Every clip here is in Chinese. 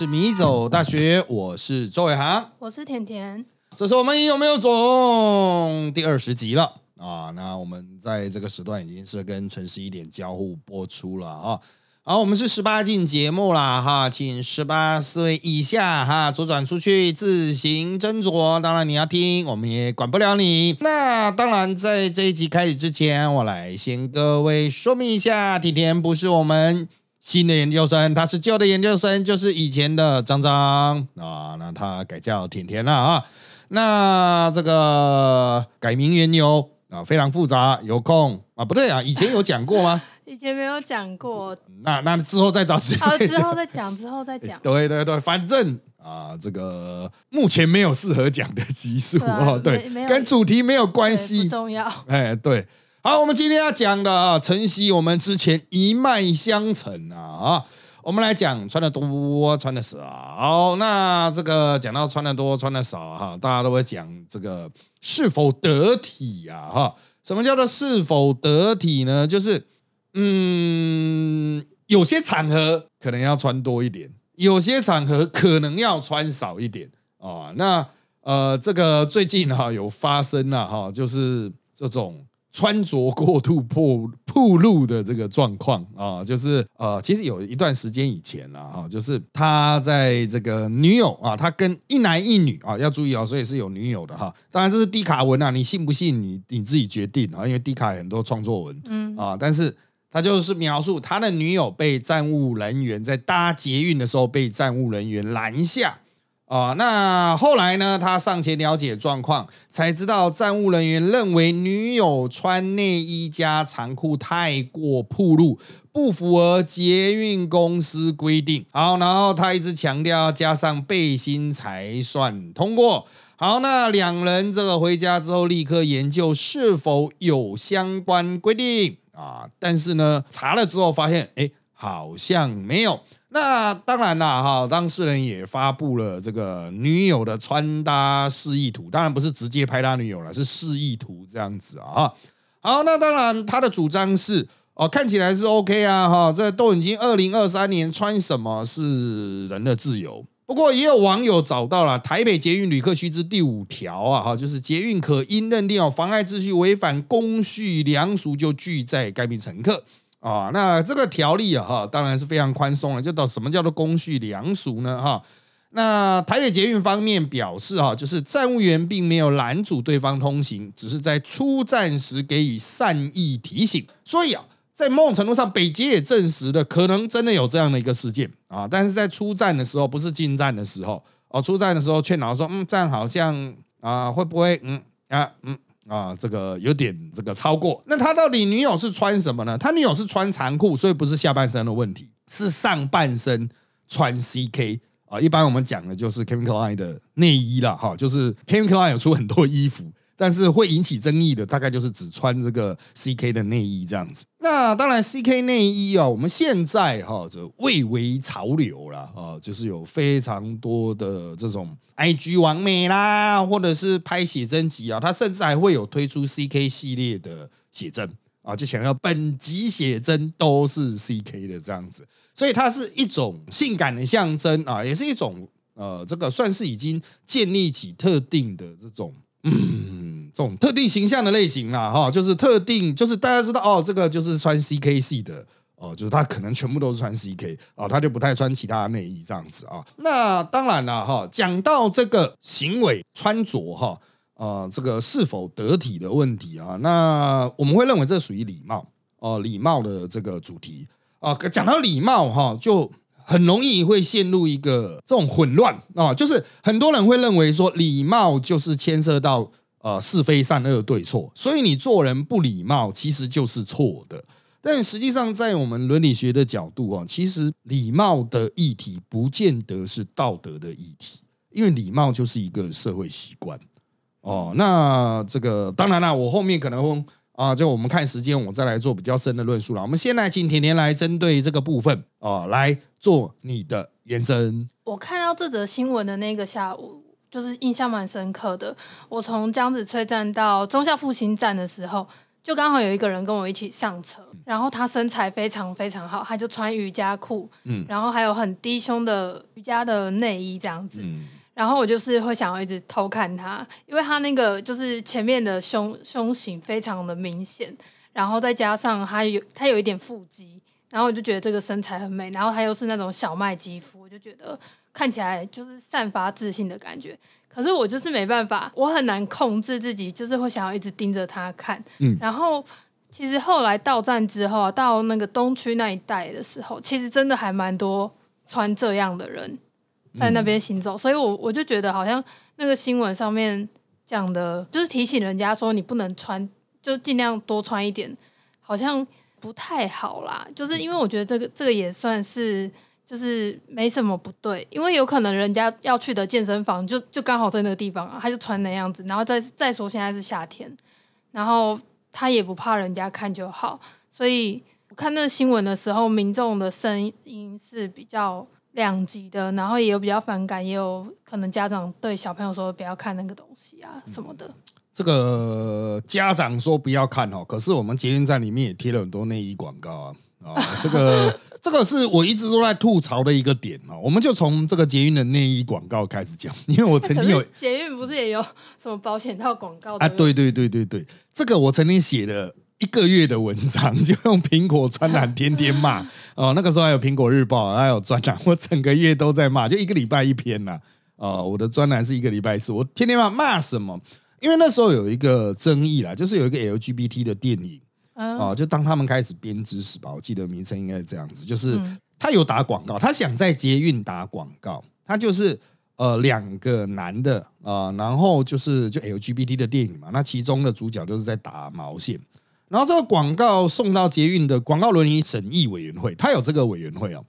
是米走大学，我是周伟航，我是甜甜。这是我们有没有总第二十集了啊？那我们在这个时段已经是跟城市一点交互播出了啊。好，我们是十八禁节目啦哈，请十八岁以下哈左转出去自行斟酌。当然你要听，我们也管不了你。那当然，在这一集开始之前，我来先各位说明一下，甜甜不是我们。新的研究生，他是旧的研究生，就是以前的张张啊，那他改叫甜甜了啊。那这个改名缘由啊，非常复杂，有空啊，不对啊，以前有讲过吗？以前没有讲过。那那之后再找机会，之后再讲，之后再讲。对对对，反正啊，这个目前没有适合讲的集数哦，对，跟主题没有关系，不重要。哎，对。好，我们今天要讲的啊，晨曦，我们之前一脉相承啊啊，我们来讲穿的多，穿的少。那这个讲到穿的多，穿的少哈，大家都会讲这个是否得体呀哈？什么叫做是否得体呢？就是嗯，有些场合可能要穿多一点，有些场合可能要穿少一点啊。那呃，这个最近哈有发生了哈，就是这种。穿着过度破暴露的这个状况啊，就是呃，其实有一段时间以前了啊，就是他在这个女友啊，他跟一男一女啊，要注意啊，所以是有女友的哈。当然这是低卡文啊，你信不信你你自己决定啊，因为低卡很多创作文，嗯啊，但是他就是描述他的女友被站务人员在搭捷运的时候被站务人员拦下。啊，那后来呢？他上前了解状况，才知道站务人员认为女友穿内衣加长裤太过暴露，不符合捷运公司规定。好，然后他一直强调加上背心才算通过。好，那两人这个回家之后立刻研究是否有相关规定啊，但是呢，查了之后发现，哎，好像没有。那当然啦，哈，当事人也发布了这个女友的穿搭示意图，当然不是直接拍他女友了，是示意图这样子啊。好，那当然他的主张是，哦，看起来是 OK 啊，哈，这都已经二零二三年，穿什么是人的自由。不过也有网友找到了台北捷运旅客须知第五条啊，哈，就是捷运可因认定哦妨碍秩序、违反公序良俗，就拒载该名乘客。啊，那这个条例啊，哈，当然是非常宽松了。就到什么叫做公序良俗呢？哈，那台北捷运方面表示，哈，就是站务员并没有拦阻对方通行，只是在出站时给予善意提醒。所以啊，在某种程度上，北捷也证实了可能真的有这样的一个事件啊。但是在出站的时候，不是进站的时候哦，出站的时候劝导说，嗯，站好像啊，会不会，嗯啊，嗯。啊，这个有点这个超过。那他到底女友是穿什么呢？他女友是穿长裤，所以不是下半身的问题，是上半身穿 CK 啊。一般我们讲的就是 Kevin Klein 的内衣了哈，就是 Kevin Klein 有出很多衣服。但是会引起争议的，大概就是只穿这个 CK 的内衣这样子。那当然，CK 内衣啊，我们现在哈这蔚为潮流了啊，就是有非常多的这种 IG 完美啦，或者是拍写真集啊，它甚至还会有推出 CK 系列的写真啊，就想要本集写真都是 CK 的这样子，所以它是一种性感的象征啊，也是一种呃，这个算是已经建立起特定的这种嗯。这种特定形象的类型啦，哈，就是特定，就是大家知道哦，这个就是穿 CK 系的哦，就是他可能全部都是穿 CK 哦，他就不太穿其他内衣这样子啊。那当然了，哈，讲到这个行为穿着哈，呃，这个是否得体的问题啊，那我们会认为这属于礼貌哦，礼貌的这个主题啊。讲到礼貌哈，就很容易会陷入一个这种混乱啊，就是很多人会认为说礼貌就是牵涉到。呃，是非善恶对错，所以你做人不礼貌，其实就是错的。但实际上，在我们伦理学的角度啊，其实礼貌的议题不见得是道德的议题，因为礼貌就是一个社会习惯。哦，那这个当然了，我后面可能啊，就我们看时间，我再来做比较深的论述了。我们先来请甜甜来针对这个部分啊，来做你的延伸。我看到这则新闻的那个下午。就是印象蛮深刻的。我从江子翠站到中校复兴站的时候，就刚好有一个人跟我一起上车，然后他身材非常非常好，他就穿瑜伽裤，嗯。然后还有很低胸的瑜伽的内衣这样子，嗯，然后我就是会想要一直偷看他，因为他那个就是前面的胸胸型非常的明显，然后再加上他有他有一点腹肌，然后我就觉得这个身材很美，然后他又是那种小麦肌肤，我就觉得看起来就是散发自信的感觉。可是我就是没办法，我很难控制自己，就是会想要一直盯着他看。嗯然后其实后来到站之后啊，到那个东区那一带的时候，其实真的还蛮多穿这样的人在那边行走，所以我我就觉得好像那个新闻上面讲的，就是提醒人家说你不能穿，就尽量多穿一点，好像不太好啦。就是因为我觉得这个这个也算是。就是没什么不对，因为有可能人家要去的健身房就就刚好在那个地方啊，他就穿那样子，然后再再说现在是夏天，然后他也不怕人家看就好，所以我看那个新闻的时候，民众的声音是比较两极的，然后也有比较反感，也有可能家长对小朋友说不要看那个东西啊什么的。这个家长说不要看哦，可是我们捷运站里面也贴了很多内衣广告啊啊，这个这个是我一直都在吐槽的一个点哦。我们就从这个捷运的内衣广告开始讲，因为我曾可经有捷运不是也有什么保险套广告啊，对对对对对，这个我曾经写了一个月的文章，就用苹果专栏天天骂哦。那个时候还有苹果日报，还有专栏，我整个月都在骂，就一个礼拜一篇呐、啊。我的专栏是一个礼拜一次，我天天骂骂什么？因为那时候有一个争议啦，就是有一个 LGBT 的电影嗯。啊，就当他们开始编织时吧，我记得名称应该是这样子，就是他有打广告，他想在捷运打广告，他就是呃两个男的啊、呃然后就是就 LGBT 的电影嘛，那其中的主角就是在打毛线，然后这个广告送到捷运的广告伦理审议委员会，他有这个委员会哦，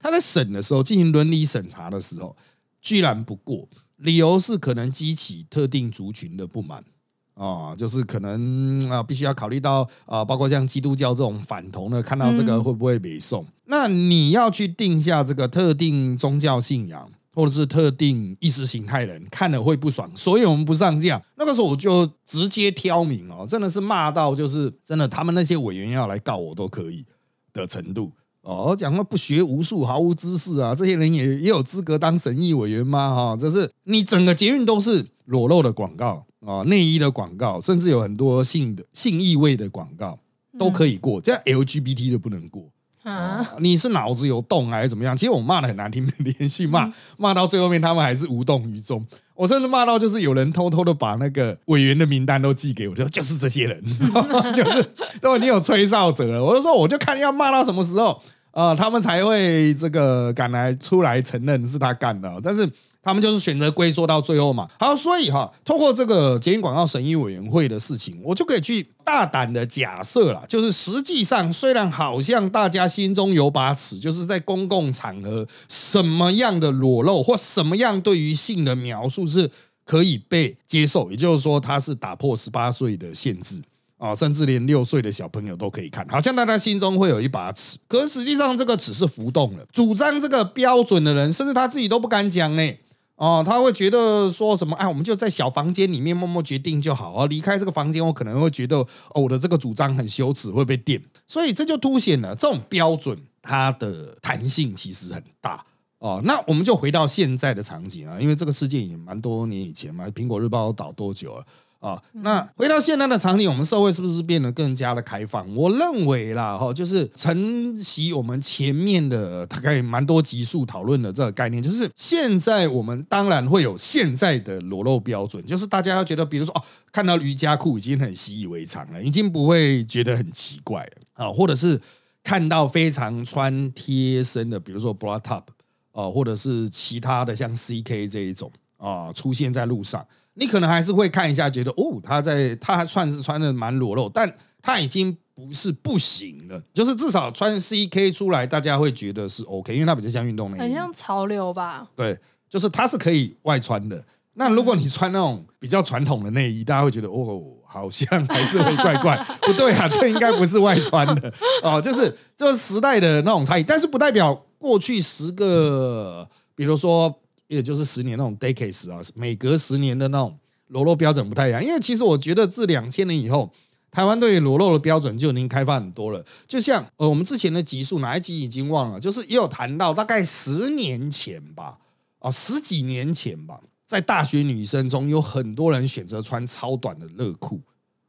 他在审的时候进行伦理审查的时候，居然不过，理由是可能激起特定族群的不满。啊、就是可能啊、必须要考虑到啊、包括像基督教这种反同的，看到这个嗯会不会北宋？那你要去定下这个特定宗教信仰，或者是特定意识形态人看了会不爽，所以我们不上架。那个时候我就直接挑明哦，真的是骂到就是真的，他们那些委员要来告我都可以的程度。哦，讲话不学无术，毫无知识啊，这些人也也有资格当审议委员吗？哈、这是你整个捷运都是裸露的广告啊，内衣的广告，甚至有很多性的性意味的广告都可以过，这样 LGBT 都不能过。啊，啊你是脑子有洞还是怎么样？其实我骂的很难听，连续骂骂到最后面，他们还是无动于衷。我甚至骂到就是有人偷偷的把那个委员的名单都寄给我，就说就是这些人，就是都已经有吹哨者了。我就说我就看要骂到什么时候，呃，他们才会这个敢来出来承认是他干的。但是他们就是选择龟缩到最后嘛。好，所以哈，透过这个捷运广告审议委员会的事情，我就可以去大胆的假设了，就是实际上虽然好像大家心中有把尺，就是在公共场合什么样的裸露或什么样对于性的描述是可以被接受，也就是说它是打破十八岁的限制。啊，甚至连六岁的小朋友都可以看，好像大家心中会有一把尺，可是实际上这个尺是浮动的。主张这个标准的人，甚至他自己都不敢讲呢。哦，他会觉得说什么？哎，我们就在小房间里面默默决定就好啊。离开这个房间，我可能会觉得，哦，我的这个主张很羞耻，会被电。所以这就凸显了这种标准它的弹性其实很大。哦，那我们就回到现在的场景啊，因为这个事件也蛮多年以前嘛，苹果日报倒多久了？啊，那回到现在的场景，我们社会是不是变得更加的开放？我认为啦，哈，就是承袭我们前面的大概蛮多集数讨论的这个概念，就是现在我们当然会有现在的裸露标准，就是大家要觉得，比如说哦，看到瑜伽裤已经很习以为常了，已经不会觉得很奇怪了啊，或者是看到非常穿贴身的，比如说 bra top 啊，或者是其他的像 CK 这一种啊，出现在路上。你可能还是会看一下，觉得哦，他在他还算是穿的蛮裸露，但他已经不是不行了，就是至少穿 CK 出来，大家会觉得是 OK，因为它比较像运动内衣，很像潮流吧？对，就是它是可以外穿的。那如果你穿那种比较传统的内衣，大家会觉得哦，好像还是会怪怪，不对啊，这应该不是外穿的哦，就是就是时代的那种差异，但是不代表过去十个，比如说也就是十年那种 decades 啊，每隔十年的那种裸露标准不太一样，因为其实我觉得自两千年以后，台湾对于裸露的标准就已经开放很多了。就像呃，我们之前的集数哪一集已经忘了，就是也有谈到，大概十年前吧，啊，十几年前吧，在大学女生中有很多人选择穿超短的热裤。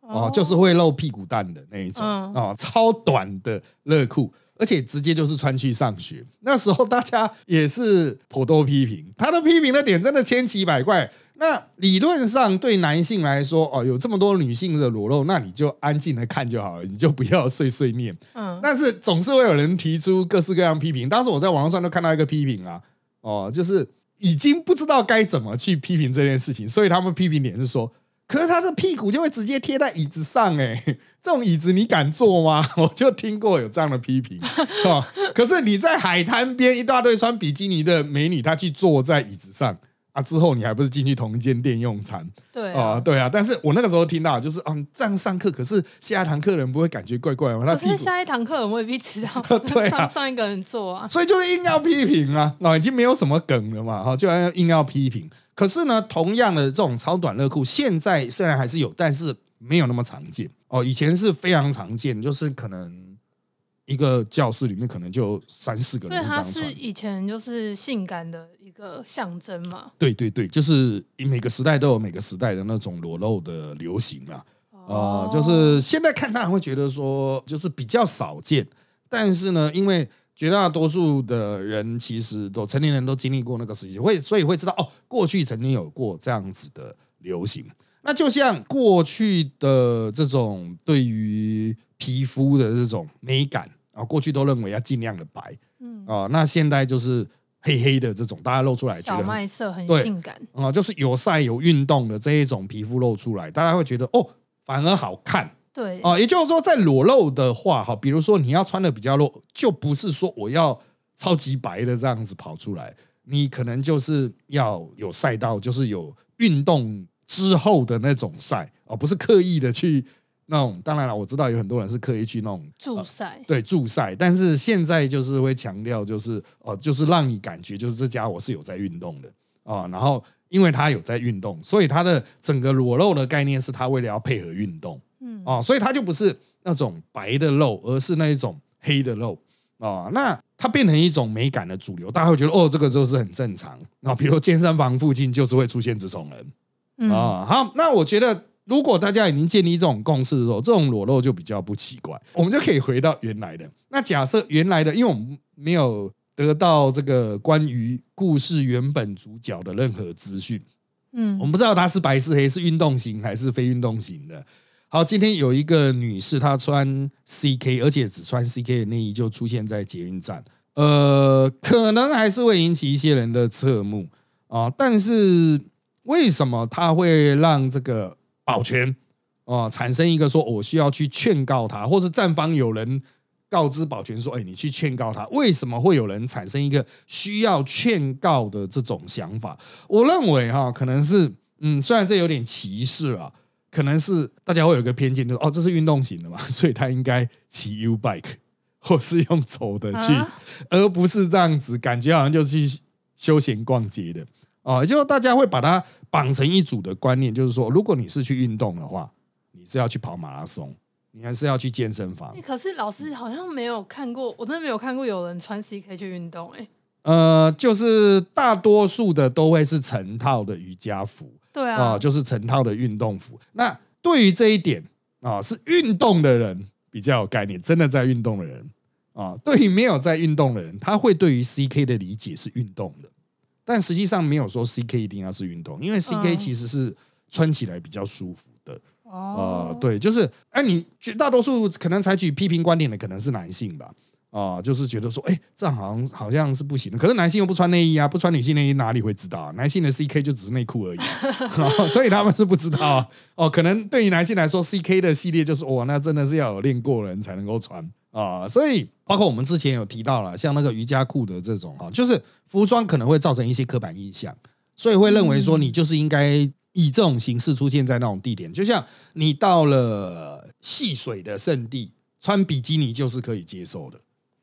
哦，就是会露屁股蛋的那一种哦，超短的热裤，而且直接就是穿去上学。那时候大家也是颇多批评，他的批评的点真的千奇百怪。那理论上对男性来说，哦，有这么多女性的裸露，那你就安静的看就好了，你就不要碎碎念。嗯，但是总是会有人提出各式各样批评。当时我在网络上都看到一个批评啊，哦，就是已经不知道该怎么去批评这件事情，所以他们批评点是说。可是他的屁股就会直接贴在椅子上，哎，这种椅子你敢坐吗？我就听过有这样的批评，哦。可是你在海滩边，一大堆穿比基尼的美女，她去坐在椅子上。啊！之后你还不是进去同一间店用餐？对啊，对啊。但是我那个时候听到就是，嗯，这样上课，可是下一堂课人不会感觉怪怪吗？可是下一堂课人未必知道，对啊，上一个人坐啊，所以就是硬要批评啊，那已经没有什么梗了嘛，哈，就要硬要批评。可是呢，同样的这种超短热裤，现在虽然还是有，但是没有那么常见哦。以前是非常常见，就是可能。一个教室里面可能就三四个人这样穿，是以前就是性感的一个象征嘛。对对对，就是每个时代都有每个时代的那种裸露的流行啊。啊，就是现在看当然会觉得说，就是比较少见。但是呢，因为绝大多数的人其实都成年人都经历过那个时期，会所以会知道哦，过去曾经有过这样子的流行。那就像过去的这种对于皮肤的这种美感啊，过去都认为要尽量的白，嗯啊，那现在就是黑黑的这种，大家露出来觉得小麦色很性感啊，就是有晒有运动的这一种皮肤露出来，大家会觉得哦，反而好看，对啊，也就是说，在裸露的话，哈，比如说你要穿的比较露，就不是说我要超级白的这样子跑出来，你可能就是要有赛道，就是有运动。之后的那种赛哦，不是刻意的去那种。当然了，我知道有很多人是刻意去那种助赛，对助赛。但是现在就是会强调，就是哦，就是让你感觉就是这家伙是有在运动的啊。然后因为他有在运动，所以他的整个裸露的概念是他为了要配合运动，嗯哦，所以他就不是那种白的肉，而是那一种黑的肉啊。那它变成一种美感的主流，大家会觉得哦，这个就是很正常啊。比如健身房附近就是会出现这种人。啊，好，那我觉得，如果大家已经建立这种共识的时候，这种裸露就比较不奇怪，我们就可以回到原来的。那假设原来的，因为我们没有得到这个关于故事原本主角的任何资讯，嗯，我们不知道他是白是黑，是运动型还是非运动型的。好，今天有一个女士，她穿 CK，而且只穿 CK 的内衣就出现在捷运站，呃，可能还是会引起一些人的侧目啊，但是。为什么他会让这个保全哦产生一个说，我需要去劝告他，或是站方有人告知保全说，哎，你去劝告他？为什么会有人产生一个需要劝告的这种想法？我认为哈，可能是嗯，虽然这有点歧视啊，可能是大家会有一个偏见，就是哦，这是运动型的嘛，所以他应该骑 U bike 或是用走的去，而不是这样子，感觉好像就去休闲逛街的。哦，就大家会把它绑成一组的观念，就是说，如果你是去运动的话，你是要去跑马拉松，你还是要去健身房。可是老师好像没有看过，我真的没有看过有人穿 CK 去运动。哎，呃，就是大多数的都会是成套的瑜伽服，对啊，就是成套的运动服。那对于这一点啊，是运动的人比较有概念，真的在运动的人啊，对于没有在运动的人，他会对于 CK 的理解是运动的。但实际上没有说 C K 一定要是运动，因为 C K 其实是穿起来比较舒服的。哦，对，就是哎，你绝大多数可能采取批评观点的可能是男性吧？啊，就是觉得说，哎，这样好像好像是不行的。可是男性又不穿内衣啊，不穿女性内衣哪里会知道？男性的 C K 就只是内裤而已，所以他们是不知道。哦，可能对于男性来说，C K 的系列就是哇，那真的是要有练过人才能够穿。啊，所以包括我们之前有提到了，像那个瑜伽裤的这种啊，就是服装可能会造成一些刻板印象，所以会认为说你就是应该以这种形式出现在那种地点，就像你到了戏水的圣地，穿比基尼就是可以接受的，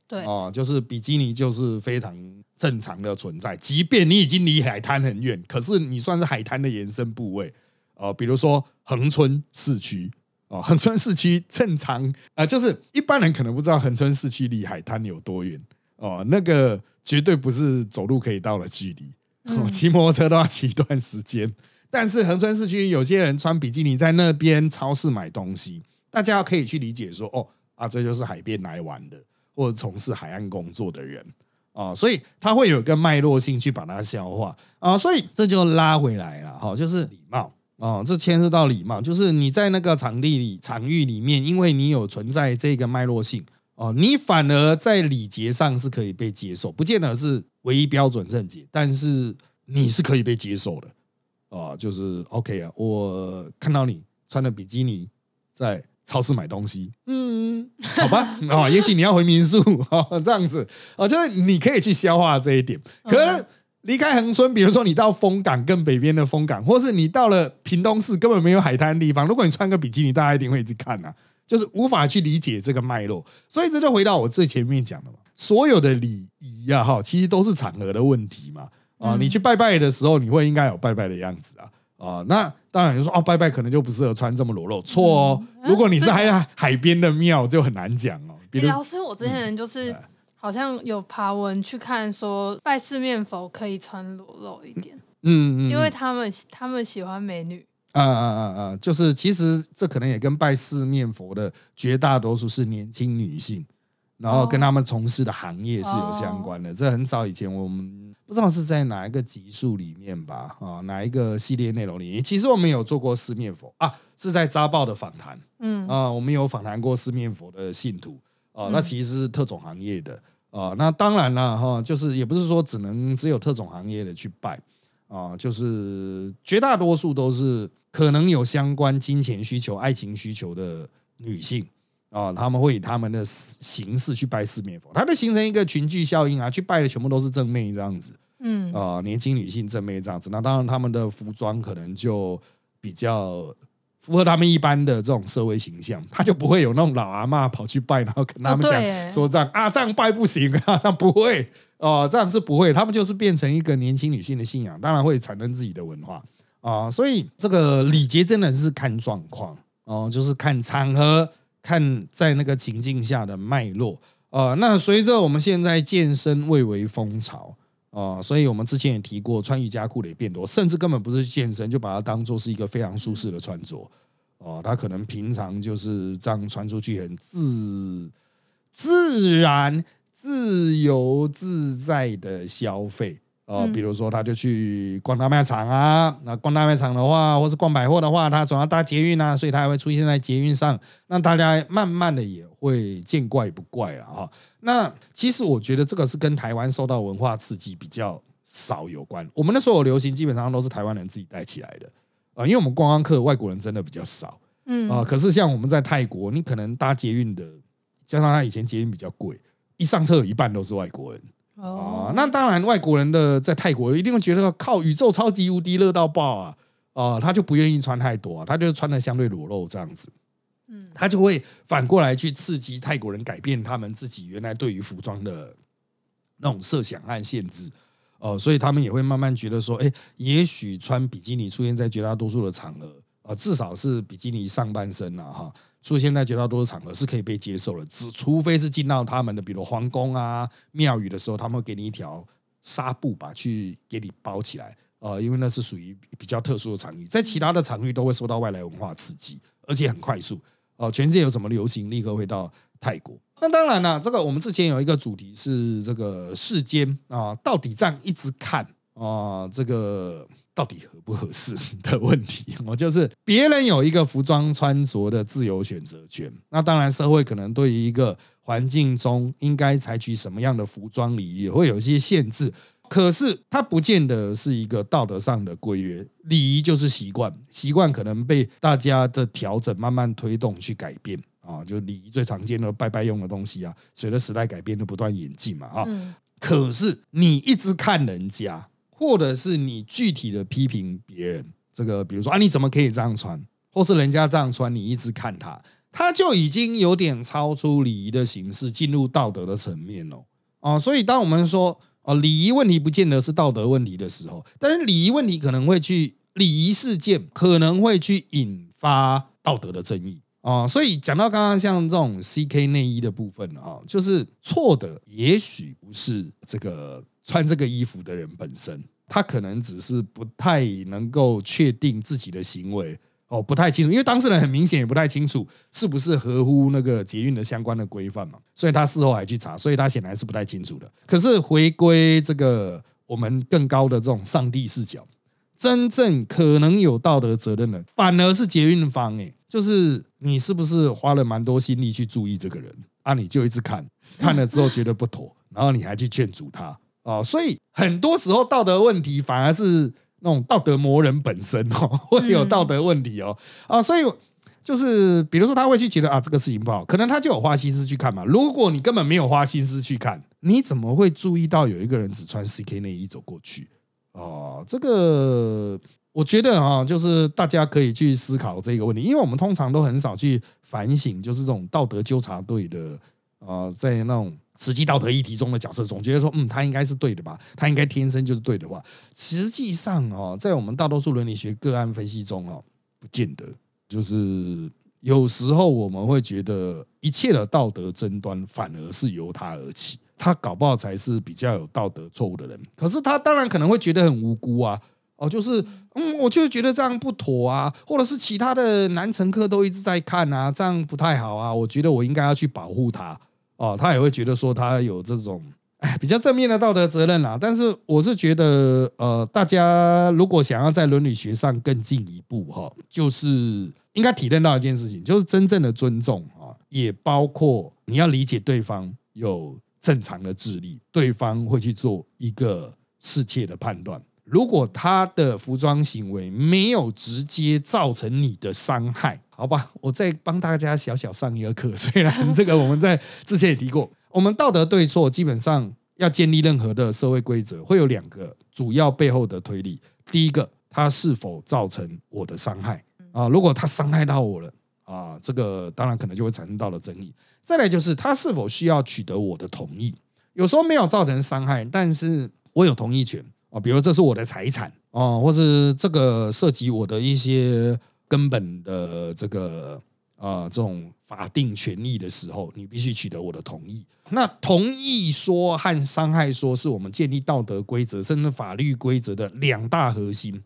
对。啊，就是比基尼就是非常正常的存在，即便你已经离海滩很远，可是你算是海滩的延伸部位，呃，比如说恒春市区。哦，横村市区正常啊，就是一般人可能不知道横村市区离海滩有多远哦，那个绝对不是走路可以到的距离，骑摩托车都要骑一段时间。但是横村市区有些人穿比基尼在那边超市买东西，大家可以去理解说，哦啊，这就是海边来玩的，或者从事海岸工作的人啊，所以他会有一个脉络性去把它消化啊，所以这就拉回来了哈，就是礼貌啊，这牵涉到礼貌，就是你在那个场地里场域里面，因为你有存在这个脉络性哦，你反而在礼节上是可以被接受，不见得是唯一标准正解，但是你是可以被接受的。啊，就是 OK 啊，我看到你穿的比基尼在超市买东西，嗯，好吧，啊，也许你要回民宿哦，这样子啊，就是你可以去消化这一点。可能离开恒春，比如说你到丰港更北边的丰港，或是你到了屏东市根本没有海滩地方，如果你穿个比基尼，大家一定会一直看呐，就是无法去理解这个脉络。所以这就回到我最前面讲的嘛，所有的礼仪呀，哈，其实都是场合的问题嘛。啊，你去拜拜的时候，你会应该有拜拜的样子啊啊！那当然，就说哦，拜拜可能就不适合穿这么裸露，错哦。如果你是海海边的庙，就很难讲哦。比如老师，我之前就是好像有爬文去看，说拜四面佛可以穿裸露一点，嗯嗯，因为他们他们喜欢美女。啊啊啊啊！就是其实这可能也跟拜四面佛的绝大多数是年轻女性，然后跟他们从事的行业是有相关的。这很早以前我们。不知道是在哪一个集数里面吧？啊，哪一个系列内容里面？其实我们有做过四面佛啊，是在扎报的访谈。嗯啊，我们有访谈过四面佛的信徒啊，那其实是特种行业的啊。那当然了哈，就是也不是说只能只有特种行业的去拜啊，就是绝大多数都是可能有相关金钱需求、爱情需求的女性。啊，他们会以他们的形式去拜四面佛，它就形成一个群聚效应啊，去拜的全部都是正妹这样子，嗯，啊，年轻女性正妹这样子，那当然他们的服装可能就比较符合他们一般的这种社会形象，他就不会有那种老阿妈跑去拜，然后跟他们讲说这样啊，这样拜不行啊，这样不会哦，这样是不会，他们就是变成一个年轻女性的信仰，当然会产生自己的文化啊，所以这个礼节真的是看状况哦，就是看场合。看在那个情境下的脉络啊，那随着我们现在健身蔚为风潮啊，所以我们之前也提过，穿瑜伽裤的也变多，甚至根本不是健身，就把它当做是一个非常舒适的穿着哦。他可能平常就是这样穿出去，很自自然、自由自在的消费。哦，比如说，他就去逛大卖场啊。那逛大卖场的话，或是逛百货的话，他总要搭捷运啊，所以他还会出现在捷运上。那大家慢慢的也会见怪不怪了哈。那其实我觉得这个是跟台湾受到文化刺激比较少有关。我们的所有流行基本上都是台湾人自己带起来的啊，因为我们观光客外国人真的比较少。嗯啊，可是像我们在泰国，你可能搭捷运的，加上他以前捷运比较贵，一上车有一半都是外国人。哦，那当然，外国人的在泰国一定会觉得靠宇宙超级无敌热到爆啊！哦，他就不愿意穿太多，他就穿的相对裸露这样子。他就会反过来去刺激泰国人改变他们自己原来对于服装的那种设想和限制。哦，所以他们也会慢慢觉得说，哎，也许穿比基尼出现在绝大多数的场合，啊，至少是比基尼上半身了哈。出现在绝大多数场合是可以被接受的，只除非是进到他们的，比如皇宫啊、庙宇的时候，他们会给你一条纱布吧，去给你包起来。呃，因为那是属于比较特殊的场域，在其他的场域都会受到外来文化刺激，而且很快速。哦，全世界有什么流行，立刻会到泰国。那当然了，这个我们之前有一个主题是这个世间啊，到底这样一直看啊，这个。到底合不合适的问题，我就是别人有一个服装穿着的自由选择权。那当然，社会可能对于一个环境中应该采取什么样的服装礼仪，也会有一些限制。可是，它不见得是一个道德上的规约。礼仪就是习惯，习惯可能被大家的调整慢慢推动去改变啊。就礼仪最常见的拜拜用的东西啊，随着时代改变就不断演进嘛啊。可是你一直看人家。或者是你具体的批评别人，这个比如说啊，你怎么可以这样穿？或是人家这样穿，你一直看他，他就已经有点超出礼仪的形式，进入道德的层面了啊。所以，当我们说哦，礼仪问题不见得是道德问题的时候，但是礼仪问题可能会去礼仪事件可能会去引发道德的争议啊。所以讲到刚刚像这种 CK 内衣的部分啊，就是错的，也许不是这个穿这个衣服的人本身，他可能只是不太能够确定自己的行为。哦，不太清楚，因为当事人很明显也不太清楚是不是合乎那个捷运的相关的规范嘛，所以他事后还去查，所以他显然是不太清楚的。可是回归这个我们更高的这种上帝视角，真正可能有道德责任的，反而是捷运方诶，就是你是不是花了蛮多心力去注意这个人啊？你就一直看，看了之后觉得不妥，然后你还去劝阻他啊？所以很多时候道德问题反而是。那种道德魔人本身哦，会有道德问题哦啊，所以就是比如说他会去觉得啊这个事情不好，可能他就有花心思去看嘛。如果你根本没有花心思去看，你怎么会注意到有一个人只穿 CK 内衣走过去哦，这个我觉得啊，就是大家可以去思考这个问题，因为我们通常都很少去反省，就是这种道德纠察队的啊，在那种。实际道德议题中的角色，总觉得说，嗯，他应该是对的吧？他应该天生就是对的话，实际上哦，在我们大多数伦理学个案分析中哦，不见得。就是有时候我们会觉得，一切的道德争端反而是由他而起，他搞不好才是比较有道德错误的人。可是他当然可能会觉得很无辜啊，哦，就是嗯，我就觉得这样不妥啊，或者是其他的男乘客都一直在看啊，这样不太好啊，我觉得我应该要去保护他。哦，他也会觉得说他有这种 哎比较正面的道德责任啦。但是我是觉得，呃，大家如果想要在伦理学上更进一步哈，就是应该体认到一件事情，就是真正的尊重啊，也包括你要理解对方有正常的智力，对方会去做一个适切的判断。如果他的服装行为没有直接造成你的伤害。好吧，我再帮大家小小上一个课。虽然这个我们在之前也提过，我们道德对错基本上要建立任何的社会规则，会有两个主要背后的推理。第一个，它是否造成我的伤害啊？如果它伤害到我了啊，这个当然可能就会产生到了争议。再来就是，它是否需要取得我的同意？有时候没有造成伤害，但是我有同意权啊，比如这是我的财产啊，或是这个涉及我的一些。根本的这个呃这种法定权利的时候，你必须取得我的同意。那同意说和伤害说是我们建立道德规则甚至法律规则的两大核心。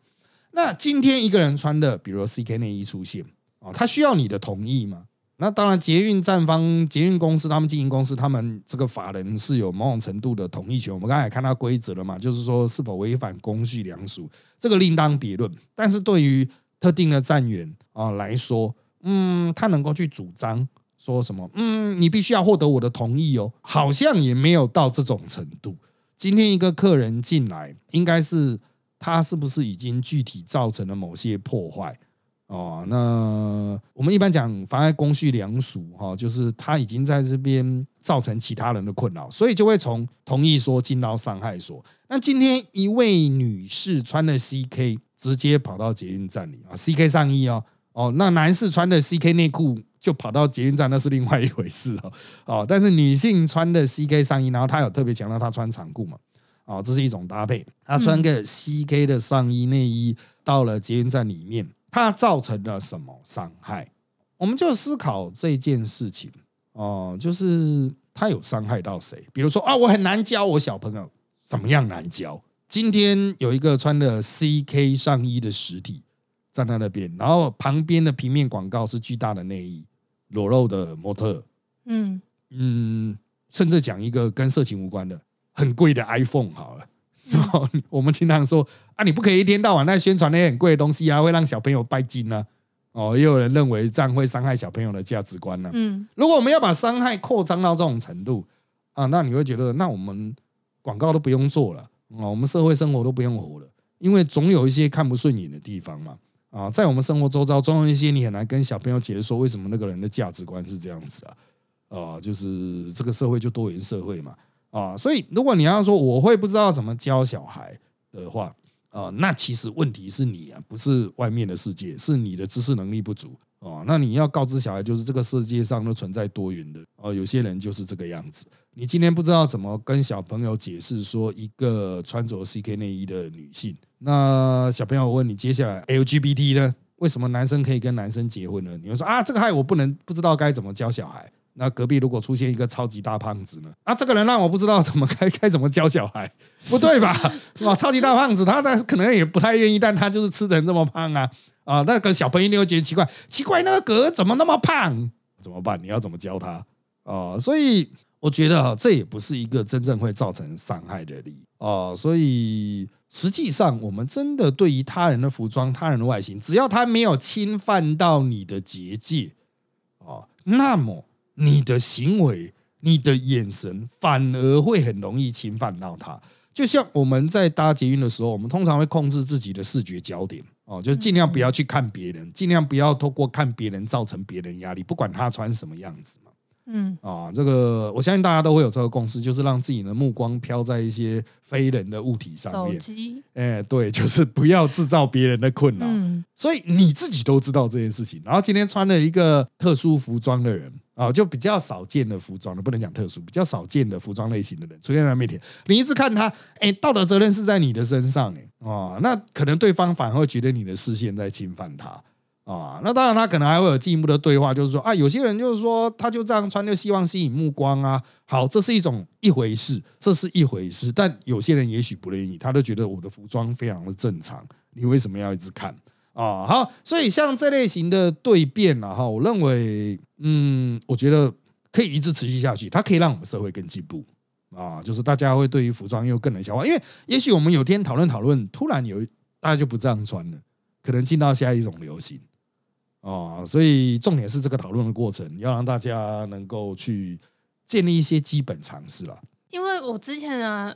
那今天一个人穿的，比如 CK 内衣出现啊，他需要你的同意吗？那当然，捷运站方、捷运公司他们经营公司，他们这个法人是有某种程度的同意权。我们刚才也看到规则了嘛，就是说是否违反公序良俗，这个另当别论。但是对于特定的站员啊来说，嗯，他能够去主张说什么？嗯，你必须要获得我的同意哦，好像也没有到这种程度。今天一个客人进来，应该是他是不是已经具体造成了某些破坏？哦，那我们一般讲妨碍公序良俗，哈，就是他已经在这边造成其他人的困扰，所以就会从同意说进到伤害说。那今天一位女士穿的 CK。直接跑到捷运站里啊，CK 上衣哦哦，那男士穿的 CK 内裤就跑到捷运站，那是另外一回事哦 哦。但是女性穿的 CK 上衣，然后她有特别强调她穿长裤嘛，哦，这是一种搭配。她穿个 CK 的上衣内衣到了捷运站里面，她造成了什么伤害？我们就思考这件事情哦，就是他有伤害到谁？比如说啊，我很难教我小朋友怎么样难教。今天有一个穿的 CK 上衣的实体站在那边，然后旁边的平面广告是巨大的内衣，裸露的模特，嗯嗯，甚至讲一个跟色情无关的很贵的 iPhone 好了，然后我们经常说啊，你不可以一天到晚在宣传那些很贵的东西啊，会让小朋友拜金呢。哦，也有人认为这样会伤害小朋友的价值观呢。嗯，如果我们要把伤害扩张到这种程度啊，那你会觉得那我们广告都不用做了。啊，我们社会生活都不用活了，因为总有一些看不顺眼的地方嘛。啊，在我们生活周遭，总有一些你很难跟小朋友解释说为什么那个人的价值观是这样子啊。啊，就是这个社会就多元社会嘛。啊，所以如果你要说我会不知道怎么教小孩的话，啊，那其实问题是你啊，不是外面的世界，是你的知识能力不足。哦，那你要告知小孩，就是这个世界上都存在多元的。哦，有些人就是这个样子。你今天不知道怎么跟小朋友解释说一个穿着 CK 内衣的女性，那小朋友问你接下来 LGBT 呢？为什么男生可以跟男生结婚呢？你会说啊，这个害我不能不知道该怎么教小孩。那隔壁如果出现一个超级大胖子呢？啊，这个人让我不知道怎么该 该怎么教小孩，不对吧？是吧，超级大胖子，他那可能也不太愿意，但他就是吃成这么胖啊啊！那个小朋友你会觉得奇怪，奇怪那个哥怎么那么胖？怎么办？你要怎么教他啊？所以我觉得啊，这也不是一个真正会造成伤害的例啊。所以实际上，我们真的对于他人的服装、他人的外形，只要他没有侵犯到你的结界啊，那么。你的行为、你的眼神，反而会很容易侵犯到他。就像我们在搭捷运的时候，我们通常会控制自己的视觉焦点，哦，就是尽量不要去看别人，尽量不要透过看别人造成别人压力，不管他穿什么样子嘛。嗯啊，这个我相信大家都会有这个共识，就是让自己的目光飘在一些非人的物体上面。手机，哎，对，就是不要制造别人的困扰。所以你自己都知道这件事情，然后今天穿了一个特殊服装的人啊，就比较少见的服装的，不能讲特殊，比较少见的服装类型的人出现在面前，你一直看他，哎，道德责任是在你的身上，哎，哦，那可能对方反而会觉得你的视线在侵犯他。啊，那当然，他可能还会有进一步的对话，就是说啊，有些人就是说，他就这样穿，就希望吸引目光啊。好，这是一种一回事，这是一回事。但有些人也许不愿意，他都觉得我的服装非常的正常，你为什么要一直看啊？好，所以像这类型的对辩啊，哈，我认为，嗯，我觉得可以一直持续下去，它可以让我们社会更进步啊。就是大家会对于服装又更能消化，因为也许我们有天讨论讨论，突然有大家就不这样穿了，可能进到下一种流行。哦，所以重点是这个讨论的过程，要让大家能够去建立一些基本常识了。因为我之前啊，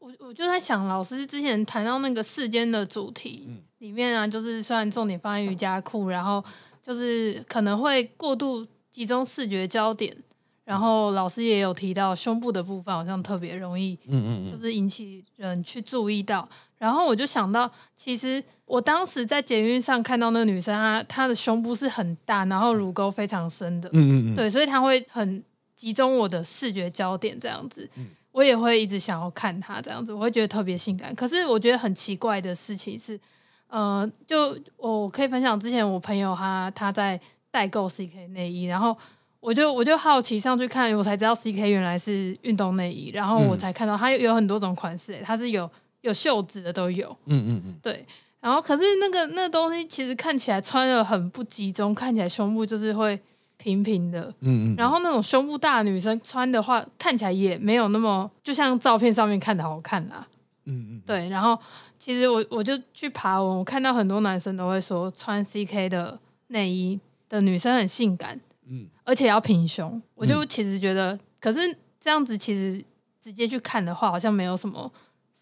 我我就在想，老师之前谈到那个世间的主题里面啊，就是虽然重点放在瑜伽裤，然后就是可能会过度集中视觉焦点。然后老师也有提到胸部的部分好像特别容易，嗯嗯嗯，就是引起人去注意到。然后我就想到，其实我当时在捷运上看到那个女生，她她的胸部是很大，然后乳沟非常深的，嗯嗯嗯，对，所以她会很集中我的视觉焦点这样子，我也会一直想要看她这样子，我会觉得特别性感。可是我觉得很奇怪的事情是，呃，就我可以分享之前我朋友他他在代购 CK 内衣，然后。我就我就好奇上去看，我才知道 C K 原来是运动内衣，然后我才看到它有有很多种款式，它是有有袖子的都有，嗯嗯嗯，对。然后可是那个那东西其实看起来穿的很不集中，看起来胸部就是会平平的，嗯嗯。然后那种胸部大的女生穿的话，看起来也没有那么就像照片上面看的好看啦，嗯嗯。对，然后其实我我就去爬文，我看到很多男生都会说穿 C K 的内衣的女生很性感。嗯，而且要平胸，我就其实觉得，可是这样子其实直接去看的话，好像没有什么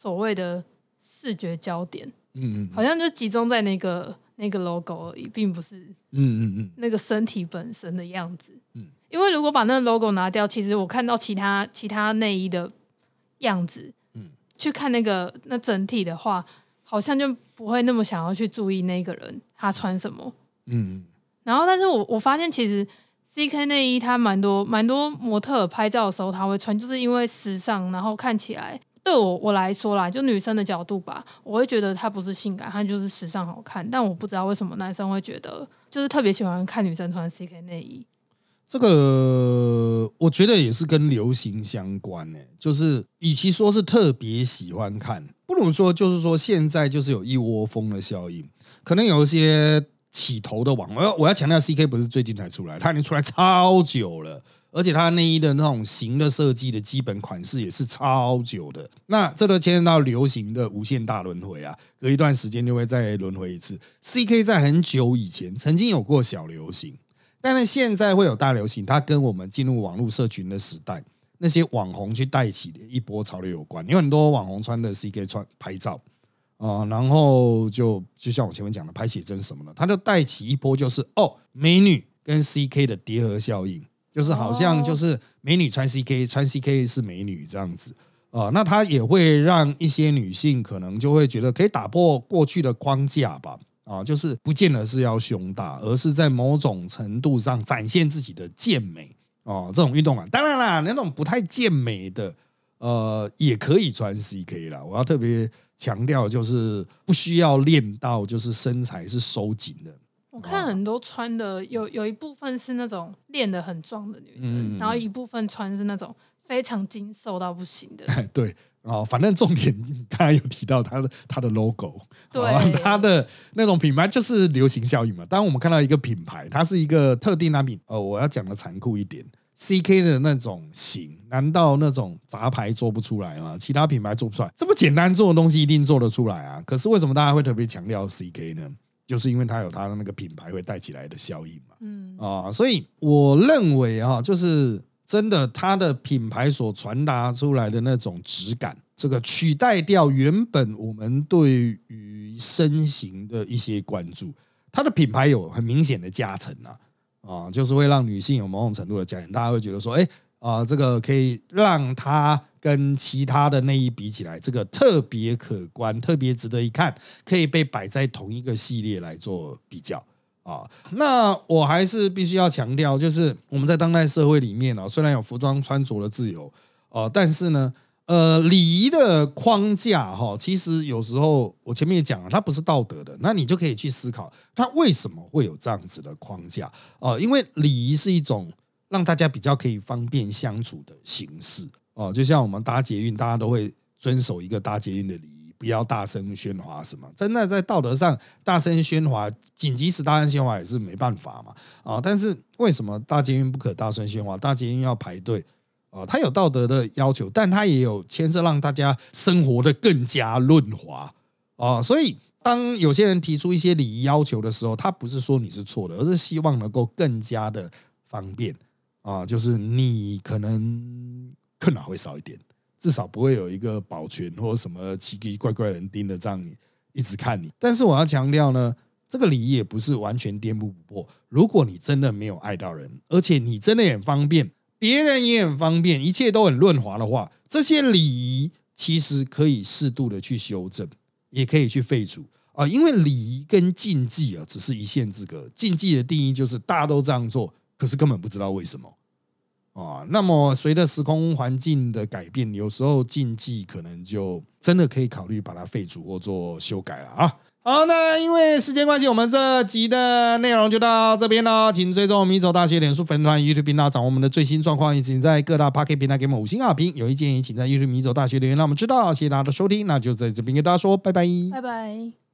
所谓的视觉焦点，嗯嗯，好像就集中在那个那个 logo 而已，并不是，嗯嗯嗯，那个身体本身的样子，嗯，因为如果把那个 logo 拿掉，其实我看到其他其他内衣的样子，嗯，去看那个那整体的话，好像就不会那么想要去注意那个人他穿什么，嗯，然后但是我我发现其实。C K 内衣，它蛮多蛮多模特拍照的时候，他会穿，就是因为时尚，然后看起来对我我来说啦，就女生的角度吧，我会觉得它不是性感，它就是时尚好看。但我不知道为什么男生会觉得，就是特别喜欢看女生穿 C K 内衣。这个我觉得也是跟流行相关呢，就是与其说是特别喜欢看，不如说就是说现在就是有一窝蜂的效应，可能有一些。起头的网，我要我要强调，C K 不是最近才出来，它已经出来超久了，而且它内衣的那种型的设计的基本款式也是超久的。那这都牵涉到流行的无限大轮回啊，隔一段时间就会再轮回一次。C K 在很久以前曾经有过小流行，但是现在会有大流行，它跟我们进入网络社群的时代，那些网红去带起的一波潮流有关。有很多网红穿的 C K 穿拍照。啊，然后就就像我前面讲的，拍写真什么的，他就带起一波，就是哦，美女跟 CK 的叠合效应，就是好像就是美女穿 CK，穿 CK 是美女这样子。啊，那它也会让一些女性可能就会觉得可以打破过去的框架吧，啊，就是不见得是要胸大，而是在某种程度上展现自己的健美。哦，这种运动啊，当然啦，那种不太健美的，呃，也可以穿 CK 啦，我要特别。强调就是不需要练到就是身材是收紧的我看很多穿的有有一部分是那种练得很壮的女生，嗯然后一部分穿是那种非常精瘦到不行的。对哦，反正重点刚才有提到它的它的 logo，对哦它的那种品牌就是流行效应嘛。当我们看到一个品牌，它是一个特定单品，呃，我要讲的残酷一点，CK 的那种型，难道那种杂牌做不出来吗？其他品牌做不出来，这么简单做的东西一定做得出来啊。可是为什么大家会特别强调 CK 呢？就是因为它有它的那个品牌会带起来的效应嘛。嗯，啊，所以我认为啊，就是真的，它的品牌所传达出来的那种质感，这个取代掉原本我们对于身形的一些关注，它的品牌有很明显的加成啊，啊，就是会让女性有某种程度的加成，大家会觉得说，哎。啊，这个可以让它跟其他的内衣比起来，这个特别可观，特别值得一看，可以被摆在同一个系列来做比较。啊，那我还是必须要强调，就是我们在当代社会里面啊，虽然有服装穿着的自由，呃，但是呢，呃，礼仪的框架哈，其实有时候我前面也讲了，它不是道德的，那你就可以去思考，它为什么会有这样子的框架？哦、因为礼仪是一种让大家比较可以方便相处的形式哦、就像我们搭捷运，大家都会遵守一个搭捷运的礼仪，不要大声喧哗什么。真的在道德上大声喧哗，紧急时大声喧哗也是没办法嘛啊、但是为什么搭捷运不可大声喧哗？搭捷运要排队啊、它有道德的要求，但它也有牵涉让大家生活的更加润滑啊、所以。当有些人提出一些礼仪要求的时候，他不是说你是错的，而是希望能够更加的方便啊，就是你可能困扰会少一点，至少不会有一个保全或什么奇奇怪怪人盯着这样你一直看你。但是我要强调呢，这个礼仪也不是完全颠扑不破。如果你真的没有爱到人，而且你真的也很方便，别人也很方便，一切都很润滑的话，这些礼仪其实可以适度的去修正，也可以去废除。啊，因为礼仪跟禁忌啊，只是一线之隔。禁忌的定义就是大家都这样做，可是根本不知道为什么。啊，那么随着时空环境的改变，有时候禁忌可能就真的可以考虑把它废除或做修改了啊。好，那因为时间关系，我们这集的内容就到这边了。请追踪米走大学脸书粉团、YouTube 频道，掌握我们的最新状况。也请在各大 p a r k e t 平台给我们五星好评。有意建议，请在 YouTube 米走大学留言，让我们知道。谢谢大家的收听，那就在这边跟大家说拜拜。拜拜。